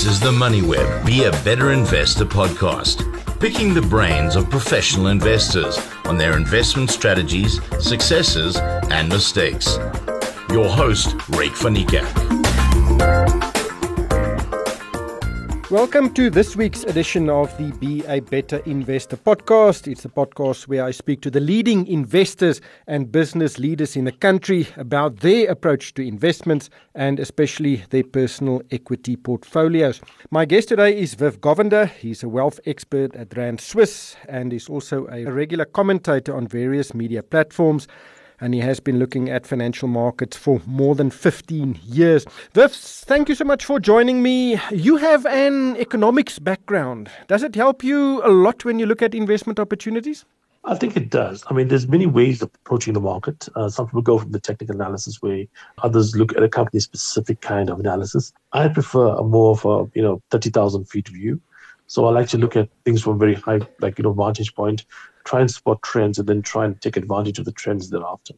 This is the Moneyweb. Be a Better Investor podcast, picking the brains of professional investors on their investment strategies, successes, and mistakes. Your host, Ryk van Welcome to this week's edition of the Be a Better Investor podcast. It's a podcast where I speak to the leading investors and business leaders in the country about their approach to investments and especially their personal equity portfolios. My guest today is Viv Govender. He's a wealth expert at Rand Swiss and is also a regular commentator on various media platforms and he has been looking at financial markets for more than 15 years. Viv, thank you so much for joining me. You have an economics background. Does it help you a lot when you look at investment opportunities? I think it does. I mean, there's many ways of approaching the market. Uh, some people go from the technical analysis way. Others look at a company-specific kind of analysis. I prefer a more of a you know thirty thousand feet view. So I like to look at things from very high, like you know, vantage point, try and spot trends, and then try and take advantage of the trends thereafter.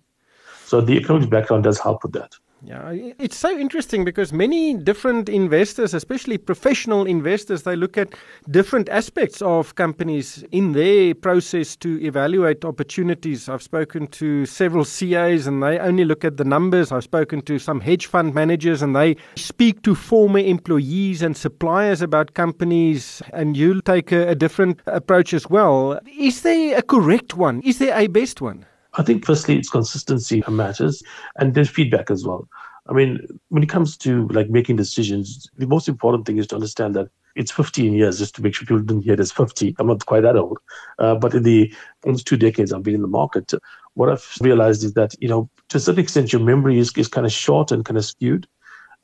So the economic background does help with that. Yeah, it's so interesting because many different investors, especially professional investors, they look at different aspects of companies in their process to evaluate opportunities. I've spoken to several CAs and they only look at the numbers. I've spoken to some hedge fund managers and they speak to former employees and suppliers about companies, and you'll take a, a different approach as well. Is there a correct one? Is there a best one? I think firstly it's consistency matters and there's feedback as well. I mean, when it comes to like making decisions, the most important thing is to understand that it's 15 years just to make sure people didn't hear as 50. I'm not quite that old. Uh, but in the almost two decades I've been in the market, what I've realized is that, you know, to a certain extent, your memory is, is kind of short and kind of skewed.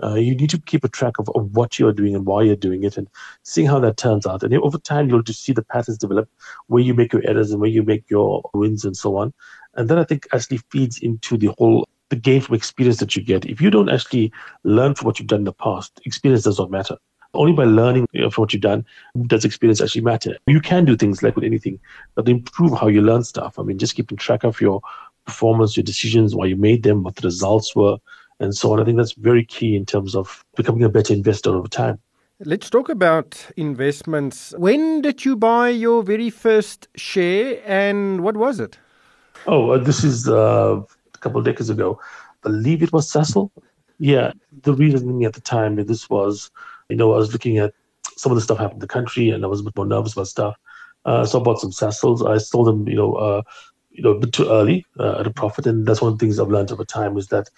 Uh, you need to keep a track of, of what you're doing and why you're doing it and seeing how that turns out. And over time, you'll just see the patterns develop where you make your errors and where you make your wins and so on. And then I think actually feeds into the whole the gain from experience that you get. If you don't actually learn from what you've done in the past, experience does not matter. Only by learning from what you've done does experience actually matter. You can do things like with anything that improve how you learn stuff. I mean, just keeping track of your performance, your decisions, why you made them, what the results were, and so on. I think that's very key in terms of becoming a better investor over time. Let's talk about investments. When did you buy your very first share and what was it? Oh, uh, this is uh, a couple of decades ago. I believe it was Sasol. Yeah, the reasoning at the time this was, you know, I was looking at some of the stuff happening in the country, and I was a bit more nervous about stuff. Uh, so I bought some Sasols. I sold them, you know, uh, you know, a bit too early uh, at a profit, and that's one of the things I've learned over time is that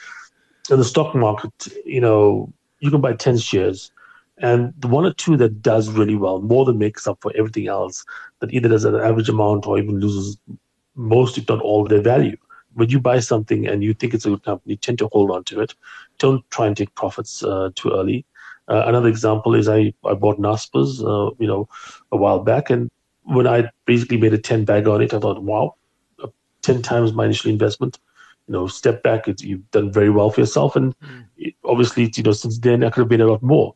in the stock market, you know, you can buy ten shares, and the one or two that does really well more than makes up for everything else that either does an average amount or even loses most, if not all, their value. When you buy something and you think it's a good company, tend to hold on to it. Don't try and take profits uh, too early. Uh, another example is I, I bought Naspers, uh, you know, a while back, and when I basically made a 10 bag on it, I thought, wow, 10 times my initial investment. You know, step back, it's, you've done very well for yourself. And mm. it, obviously, you know, since then, I could have been a lot more.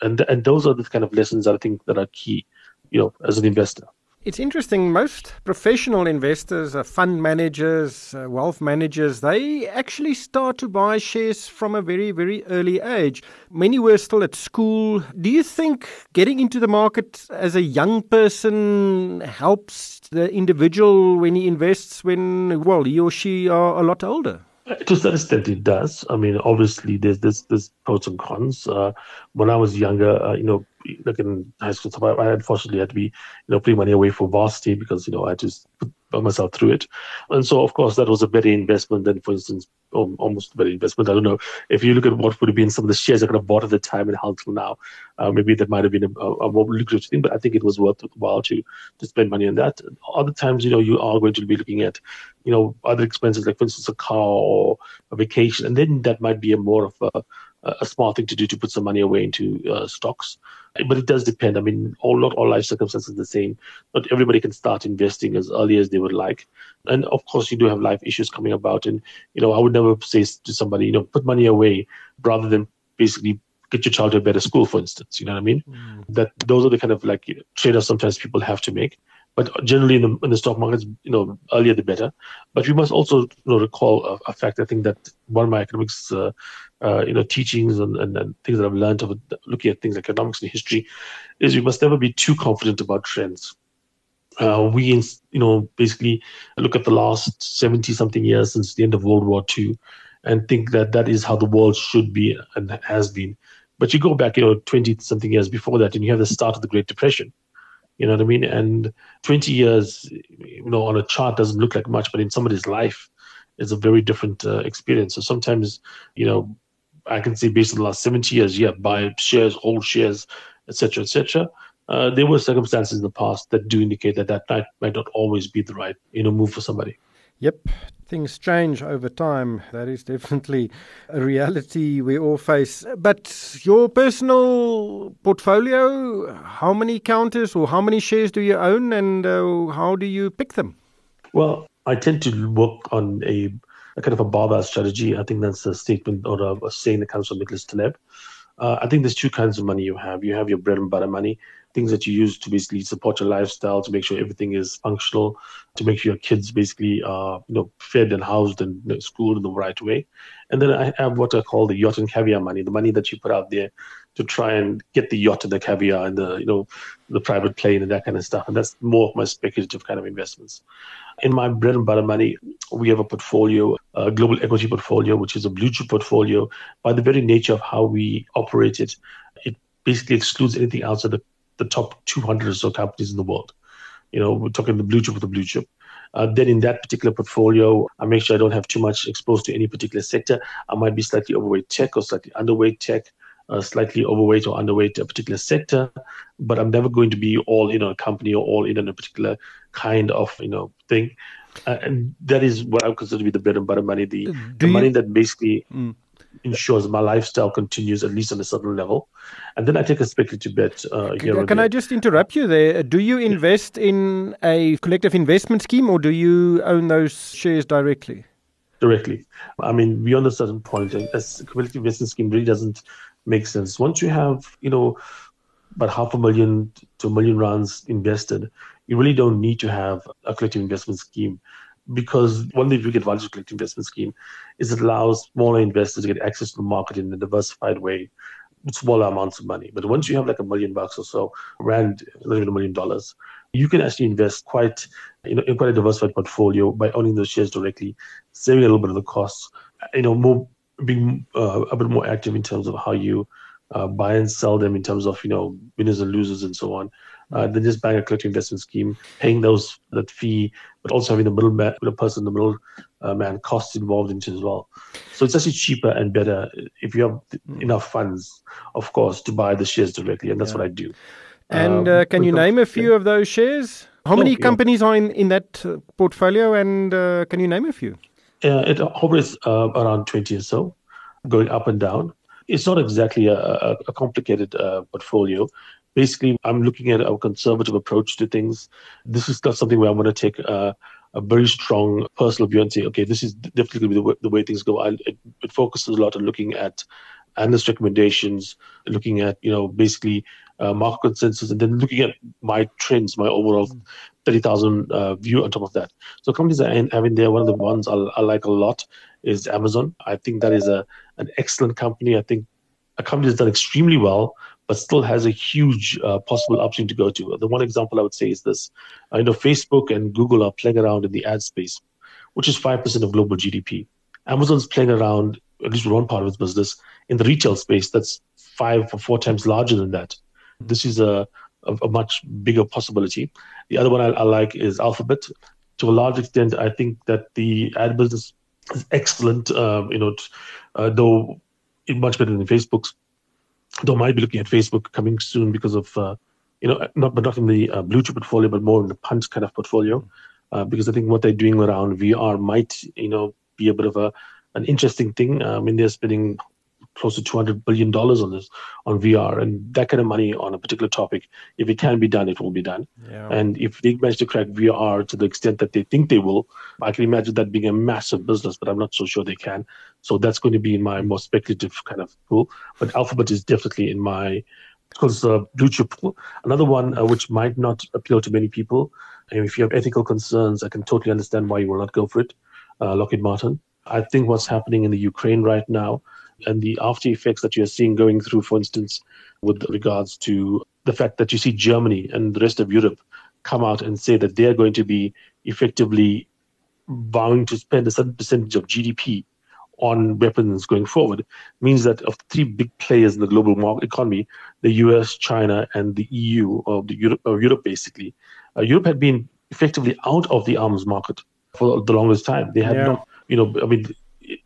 And, and those are the kind of lessons I think that are key, you know, as an investor. It's interesting. Most professional investors, uh, fund managers, uh, wealth managers, they actually start to buy shares from a very, very early age. Many were still at school. Do you think getting into the market as a young person helps the individual when he invests when, well, he or she are a lot older? To some extent, it does. I mean, obviously, there's this there's pros and cons. Uh, when I was younger, uh, you know, like in high school, I unfortunately had to be, you know, putting money away for varsity because you know I just put myself through it, and so of course that was a better investment than, for instance, almost a better investment. I don't know if you look at what would have been some of the shares I could have bought at the time and held till now, uh, maybe that might have been a, a, more lucrative thing. But I think it was worth a while to to spend money on that. Other times, you know, you are going to be looking at, you know, other expenses like, for instance, a car or a vacation, and then that might be a more of a a smart thing to do to put some money away into uh, stocks. But it does depend. I mean, all not all life circumstances are the same. Not everybody can start investing as early as they would like. And of course, you do have life issues coming about. And you know, I would never say to somebody, you know, put money away rather than basically get your child to a better school, for instance. You know what I mean? Mm. That those are the kind of like you know, trade-offs sometimes people have to make. But generally, in the, in the stock markets, you know, earlier the better. But we must also you know, recall a, a fact. I think that one of my economics, uh, uh, you know, teachings and, and, and, things that I've learned of looking at things like economics and history, is we must never be too confident about trends. Uh, we, you know, basically look at the last 70 something years since the end of World War II and think that that is how the world should be and has been. But you go back, you know, 20 something years before that, and you have the start of the Great Depression. You know what I mean? And 20 years, you know, on a chart doesn't look like much, but in somebody's life, it's a very different uh, experience. So sometimes, you know, I can say based on the last 70 years, yeah, buy shares, hold shares, etc., etc. Uh, there were circumstances in the past that do indicate that that might, might not always be the right, you know, move for somebody. Yep, things change over time. That is definitely a reality we all face. But your personal portfolio, how many counters or how many shares do you own and uh, how do you pick them? Well, I tend to work on a, a kind of a barbell strategy. I think that's a statement or a, a saying that comes from Nicholas Taleb. Uh, I think there's two kinds of money you have. You have your bread and butter money, things that you use to basically support your lifestyle, to make sure everything is functional, to make sure your kids basically are you know fed and housed and you know, schooled in the right way. And then I have what I call the yacht and caviar money, the money that you put out there to try and get the yacht and the caviar and the you know the private plane and that kind of stuff. And that's more of my speculative kind of investments. In my bread and butter money, we have a portfolio, a global equity portfolio, which is a blue chip portfolio. By the very nature of how we operate it, it basically excludes anything outside the the top 200 or so companies in the world. You know, we're talking the blue chip with the blue chip. Uh, then in that particular portfolio, I make sure I don't have too much exposed to any particular sector. I might be slightly overweight tech or slightly underweight tech, uh, slightly overweight or underweight a particular sector, but I'm never going to be all in on a company or all in on a particular kind of you know thing. Uh, and that is what I consider to be the bread and butter money, the, the you, money that basically. Mm ensures my lifestyle continues at least on a certain level. And then I take a speculative bet. Uh, can, can I just interrupt you there? Do you invest in a collective investment scheme or do you own those shares directly? Directly. I mean, beyond a certain point, a collective investment scheme really doesn't make sense. Once you have, you know, about half a million to a million rands invested, you really don't need to have a collective investment scheme because one of the big advantages of collective investment scheme is it allows smaller investors to get access to the market in a diversified way with smaller amounts of money. But once you have like a million bucks or so, rand, not even a million dollars, you can actually invest quite, you know, in quite a diversified portfolio by owning those shares directly, saving a little bit of the costs, you know, more being uh, a bit more active in terms of how you uh, buy and sell them in terms of you know winners and losers and so on uh, than just buying a collective investment scheme, paying those that fee, but also having the middle man, the person, the middle uh, man costs involved into as well. So it's actually cheaper and better if you have mm. enough funds, of course, to buy the shares directly, and that's yeah. what I do. And uh, can you name a few yeah. of those shares? How many oh, companies yeah. are in, in that uh, portfolio, and uh, can you name a few? Uh, it hovers uh, around 20 or so, going up and down. It's not exactly a, a, a complicated uh, portfolio basically, I'm looking at a conservative approach to things. This is not something where I'm going to take a, a very strong personal view and say, okay, this is definitely the way, the way things go. I, it, it focuses a lot on looking at analyst recommendations, looking at, you know, basically uh, market consensus, and then looking at my trends, my overall mm. 30,000 uh, view on top of that. So companies I have in there, one of the ones I, I like a lot is Amazon. I think that is a an excellent company. I think a company that's done extremely well but still has a huge uh, possible upswing to go to. The one example I would say is this: I know Facebook and Google are playing around in the ad space, which is five percent of global GDP. Amazon's playing around, at least one part of its business, in the retail space that's five or four times larger than that. This is a, a, a much bigger possibility. The other one I, I like is Alphabet. To a large extent, I think that the ad business is excellent. Um, you know, uh, though much better than Facebook's though I might be looking at Facebook coming soon because of, uh, you know, not but not in the uh, blue chip portfolio, but more in the punt kind of portfolio, uh, because I think what they're doing around VR might, you know, be a bit of a an interesting thing. I mean, they're spending close to 200 billion dollars on this on VR and that kind of money on a particular topic if it can be done it will be done yeah. and if they manage to crack VR to the extent that they think they will I can imagine that being a massive business but I'm not so sure they can so that's going to be in my more speculative kind of pool but Alphabet is definitely in my because uh, blue chip pool another one uh, which might not appeal to many people And if you have ethical concerns, I can totally understand why you will not go for it, uh, Lockheed Martin. I think what's happening in the Ukraine right now and the after effects that you're seeing going through, for instance, with regards to the fact that you see Germany and the rest of Europe come out and say that they're going to be effectively vowing to spend a certain percentage of GDP on weapons going forward means that of three big players in the global market economy, the US, China, and the EU, or the Europe, or Europe basically, uh, Europe had been effectively out of the arms market for the longest time. They had yeah. not, you know, I mean,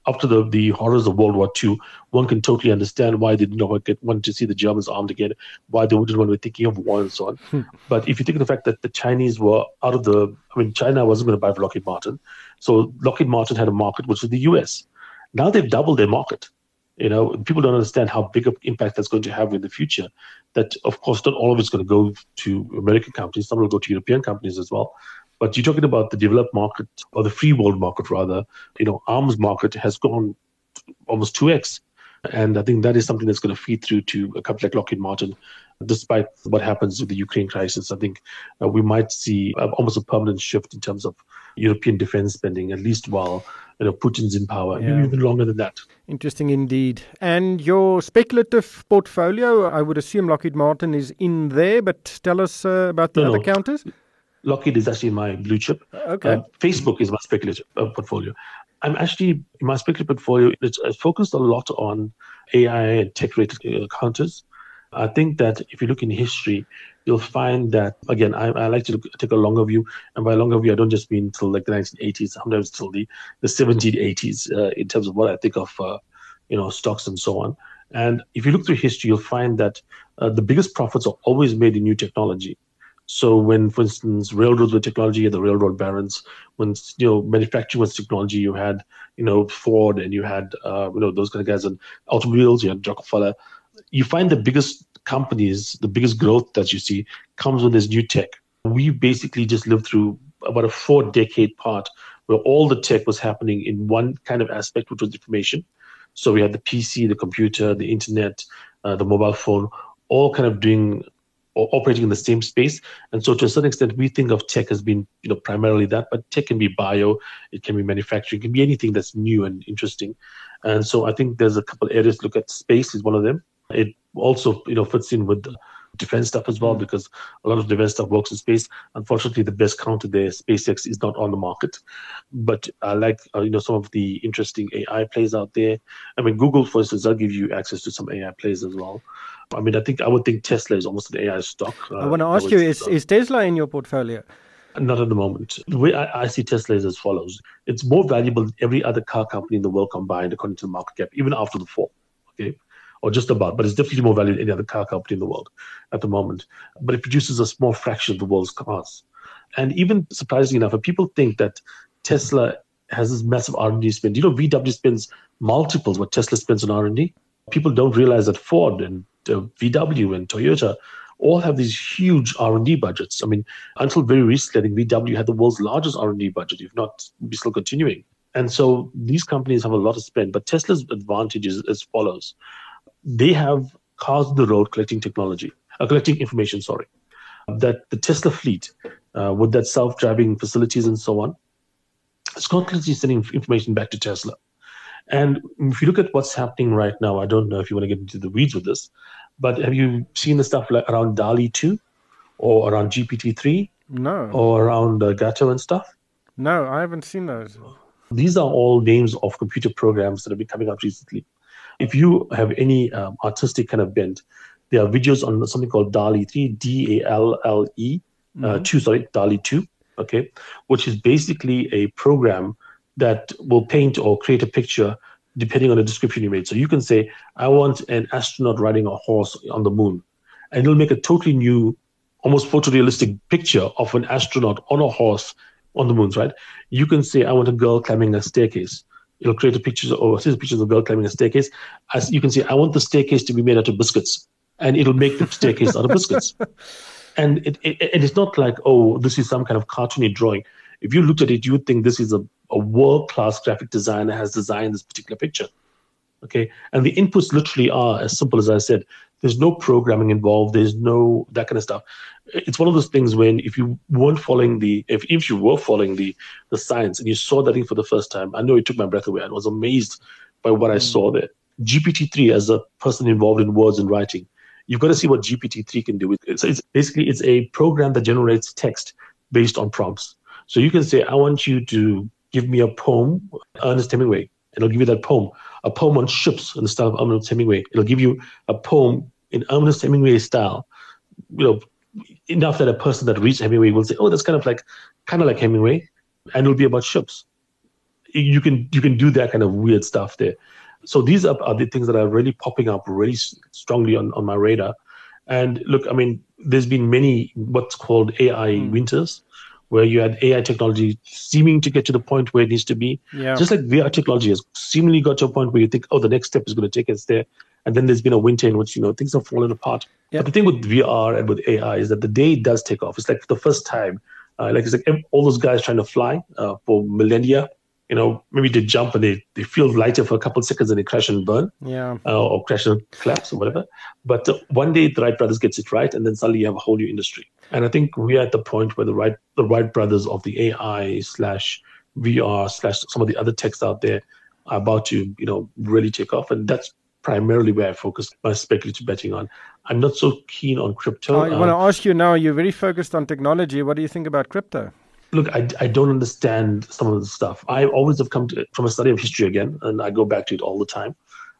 after the, the horrors of World War II, one can totally understand why they did not get, want to see the Germans armed again, why they wouldn't want to be thinking of war and so on. Hmm. But if you think of the fact that the Chinese were out of the, I mean, China wasn't going to buy for Lockheed Martin. So Lockheed Martin had a market, which was the US. Now they've doubled their market. You know, people don't understand how big of impact that's going to have in the future. That, of course, not all of it's going to go to American companies. Some will go to European companies as well. But you're talking about the developed market or the free world market, rather. You know, arms market has gone almost 2x. And I think that is something that's going to feed through to a company like Lockheed Martin. Despite what happens with the Ukraine crisis, I think uh, we might see uh, almost a permanent shift in terms of European defense spending, at least while you know, Putin's in power, yeah. even longer than that. Interesting indeed. And your speculative portfolio, I would assume Lockheed Martin is in there, but tell us uh, about the no, other no. counters. Lockheed is actually my blue chip. Okay. Uh, Facebook is my speculative uh, portfolio. I'm actually, my speculative portfolio, it's, it's focused a lot on AI and tech related uh, counters. I think that if you look in history, you'll find that again I, I like to look, take a longer view and by longer view i don't just mean till like the 1980s sometimes till the, the 1780s uh, in terms of what i think of uh, you know stocks and so on and if you look through history you'll find that uh, the biggest profits are always made in new technology so when for instance railroads were technology the railroad barons when you know manufacturing was technology you had you know ford and you had uh, you know those kind of guys and automobiles you had rockefeller you find the biggest companies, the biggest growth that you see comes with this new tech. We basically just lived through about a four decade part where all the tech was happening in one kind of aspect, which was information. So we had the PC, the computer, the internet, uh, the mobile phone, all kind of doing operating in the same space. And so to a certain extent, we think of tech as being, you know, primarily that, but tech can be bio, it can be manufacturing, it can be anything that's new and interesting. And so I think there's a couple areas to look at. Space is one of them. It also, you know, fits in with defense stuff as well mm. because a lot of defense stuff works in space. Unfortunately, the best counter there, SpaceX, is not on the market. But I like, uh, you know, some of the interesting AI plays out there. I mean, Google, for instance, they'll give you access to some AI plays as well. I mean, I think I would think Tesla is almost an AI stock. Uh, I want to ask you: Is is Tesla in your portfolio? Not at the moment. The way I, I, see Tesla is as follows: It's more valuable than every other car company in the world combined, according to the market cap, even after the fall. Okay, or just about, but it's definitely more valuable than any other car company in the world at the moment. But it produces a small fraction of the world's cars. And even surprisingly enough, if people think that Tesla has this massive R&D spend, you know, VW spends multiples what Tesla spends on R&D. People don't realize that Ford and VW and Toyota all have these huge R&D budgets. I mean, until very recently, I think VW had the world's largest R&D budget, if not, be still continuing. And so these companies have a lot to spend. But Tesla's advantage is as follows they have cars on the road collecting technology, uh, collecting information, sorry, that the Tesla fleet, uh, with that self-driving facilities and so on, is constantly sending information back to Tesla. And if you look at what's happening right now, I don't know if you want to get into the weeds with this, but have you seen the stuff like around DALL-E 2 or around GPT-3? No. Or around uh, Gato and stuff? No, I haven't seen those. These are all names of computer programs that have been coming out recently. If you have any um, artistic kind of bent, there are videos on something called DALL-E 3, D A L L E, uh, mm-hmm. 2, sorry, DALL-E 2, okay, which is basically a program that will paint or create a picture depending on the description you made. So you can say, I want an astronaut riding a horse on the moon. And it'll make a totally new, almost photorealistic picture of an astronaut on a horse on the moon, right? You can say, I want a girl climbing a staircase it'll create a picture or a series of pictures of a girl climbing a staircase. As you can see, I want the staircase to be made out of biscuits, and it'll make the staircase out of biscuits. And it, it, it is not like, oh, this is some kind of cartoony drawing. If you looked at it, you would think this is a, a world class graphic designer has designed this particular picture. Okay. And the inputs literally are as simple as I said. There's no programming involved. There's no that kind of stuff. It's one of those things when if you weren't following the if, if you were following the the science and you saw that thing for the first time, I know it took my breath away. I was amazed by what I mm. saw there. GPT-3 as a person involved in words and writing, you've got to see what GPT-3 can do. It's, it's basically it's a program that generates text based on prompts. So you can say, I want you to give me a poem, Ernest Hemingway, and it'll give you that poem. A poem on ships in the style of Ernest Hemingway. It'll give you a poem in Ernest Hemingway style, you know, enough that a person that reads Hemingway will say, "Oh, that's kind of like, kind of like Hemingway," and it'll be about ships. You can you can do that kind of weird stuff there. So these are, are the things that are really popping up really strongly on, on my radar. And look, I mean, there's been many what's called AI mm. winters where you had AI technology seeming to get to the point where it needs to be. Yeah. Just like VR technology has seemingly got to a point where you think, oh, the next step is going to take us there. And then there's been a winter in which, you know, things have fallen apart. Yeah. But the thing with VR and with AI is that the day it does take off, it's like for the first time, uh, like it's like all those guys trying to fly uh, for millennia, you know, maybe they jump and they, they feel lighter for a couple of seconds and they crash and burn. Yeah. Uh, or crash and collapse or whatever. But uh, one day the Wright brothers gets it right and then suddenly you have a whole new industry. And I think we're at the point where the right the Wright brothers of the AI slash VR slash some of the other techs out there are about to, you know, really take off. And that's primarily where I focus my speculative betting on. I'm not so keen on crypto. I want to uh, ask you now, you're very focused on technology. What do you think about crypto? Look, I, I don't understand some of the stuff. I always have come to from a study of history again, and I go back to it all the time.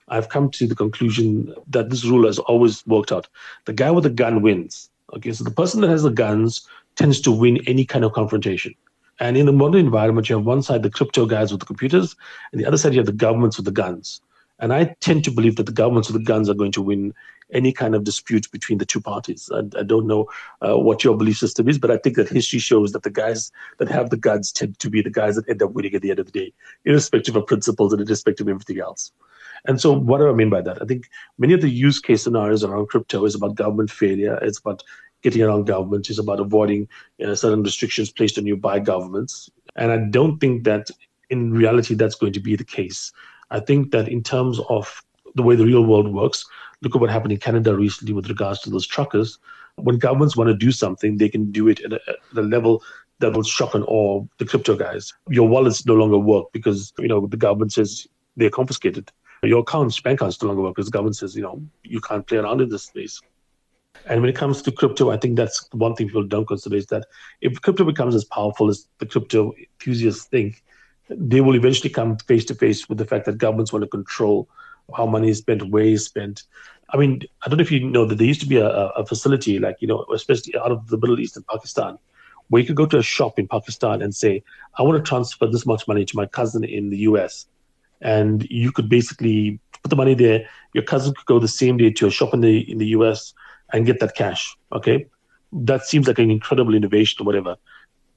I've come to the conclusion that this rule has always worked out. The guy with the gun wins. Okay, so the person that has the guns tends to win any kind of confrontation. And in the modern environment, you have one side the crypto guys with the computers, and the other side you have the governments with the guns. And I tend to believe that the governments with the guns are going to win any kind of dispute between the two parties. I, I don't know uh, what your belief system is, but I think that history shows that the guys that have the guns tend to be the guys that end up winning at the end of the day, irrespective of principles and irrespective of everything else. And so, what do I mean by that? I think many of the use case scenarios around crypto is about government failure. It's about getting around government. It's about avoiding you know, certain restrictions placed on you by governments. And I don't think that in reality that's going to be the case. I think that in terms of the way the real world works, look at what happened in Canada recently with regards to those truckers. When governments want to do something, they can do it at a, at a level that will shock and awe the crypto guys. Your wallets no longer work because you know the government says they're confiscated your accounts, bank accounts no longer work because government says, you know, you can't play around in this space. And when it comes to crypto, I think that's one thing people don't consider is that if crypto becomes as powerful as the crypto enthusiasts think, they will eventually come face to face with the fact that governments want to control how money is spent, where is spent. I mean, I don't know if you know that there used to be a, a facility, like, you know, especially out of the Middle East and Pakistan, where you could go to a shop in Pakistan and say, I want to transfer this much money to my cousin in the US and you could basically put the money there. Your cousin could go the same day to a shop in the in the US and get that cash. Okay, that seems like an incredible innovation or whatever.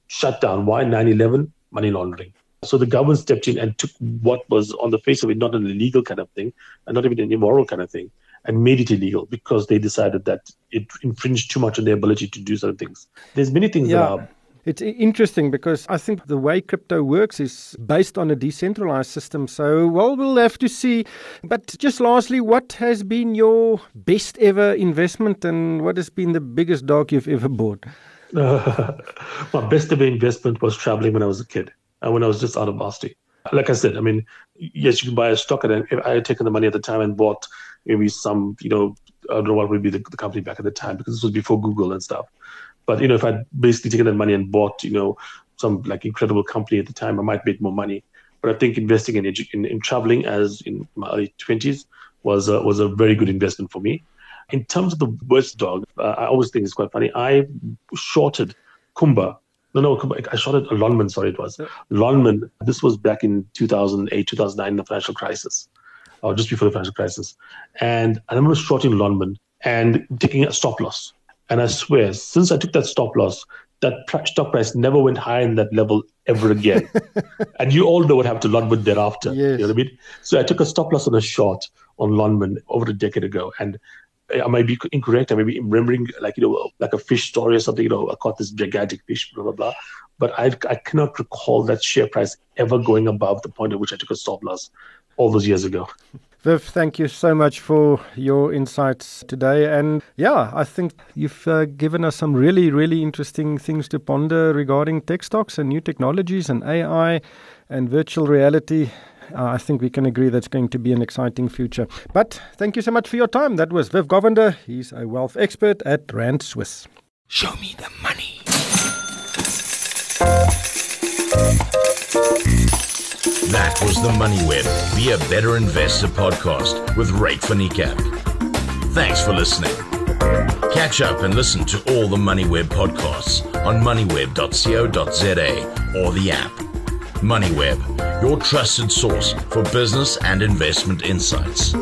Shut down. Why 9/11? Money laundering. So the government stepped in and took what was on the face of it not an illegal kind of thing, and not even an immoral kind of thing, and made it illegal because they decided that it infringed too much on their ability to do certain things. There's many things yeah. that are it's interesting because I think the way crypto works is based on a decentralized system. So, well, we'll have to see. But just lastly, what has been your best ever investment and what has been the biggest dog you've ever bought? Uh, my best ever investment was traveling when I was a kid and when I was just out of varsity. Like I said, I mean, yes, you can buy a stock, and if I had taken the money at the time and bought maybe some, you know, I don't know what would be the, the company back at the time because this was before Google and stuff. But you know, if I'd basically taken that money and bought, you know, some like incredible company at the time, I might make more money. But I think investing in edu- in, in traveling as in my early twenties was a, was a very good investment for me. In terms of the worst dog, uh, I always think it's quite funny. I shorted Kumba. No, no, I shorted a Lonmin. Sorry, it was Lonmin. This was back in 2008, 2009, the financial crisis, or just before the financial crisis. And I remember shorting Lonmin and taking a stop loss. And I swear, since I took that stop loss, that stock price never went higher in that level ever again. and you all know what happened to Lonmin thereafter. Yes. You know what I mean? So I took a stop loss on a short on Lonmin over a decade ago. And eh, I might be incorrect. I may be remembering like, you know, like a fish story or something, you know, I caught this gigantic fish, blah, blah, blah. But I, I cannot recall that share price ever going above the point at which I took a stop loss all those years ago. Viv, thank you so much for your insights today. And yeah, I think you've uh, given us some really, really interesting things to ponder regarding tech stocks and new technologies and AI and virtual reality. Uh, I think we can agree that's going to be an exciting future. But thank you so much for your time. That was Viv Govender. He's a wealth expert at Rand Swiss. Show me the money. That was the Moneyweb Be a Better Investor podcast with van Niekerk. Thanks for listening. Catch up and listen to all the MoneyWeb podcasts on moneyweb.co.za or the app. MoneyWeb, your trusted source for business and investment insights.